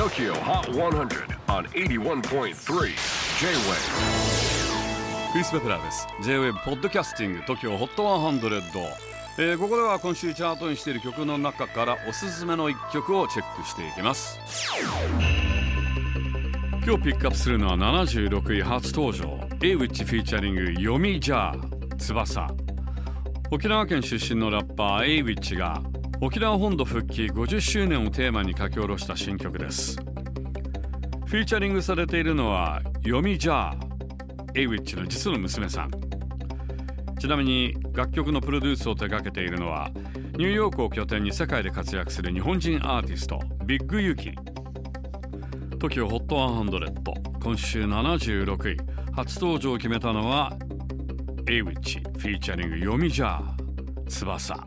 TOKYO HOT 100 on 81.3 J-WAVE クリス・ベプラーです。J-WAVE ポッドキャスティング TOKYO HOT 100、えー、ここでは今週チャートにしている曲の中からおすすめの一曲をチェックしていきます。今日ピックアップするのは76位初登場。A ウィッチフィーチャリングヨミジャー翼沖縄県出身のラッパー a ウィッチが沖縄本土復帰50周年をテーマに書き下ろした新曲です。フィーチャリングされているのはヨミジャーエイウィッチの実の娘さん。ちなみに楽曲のプロデュースを手掛けているのはニューヨークを拠点に世界で活躍する日本人アーティストビッグユキ。TOKIOHOT100 今週76位。初登場を決めたのはエイウィッチフィーチャリングヨミジャー翼。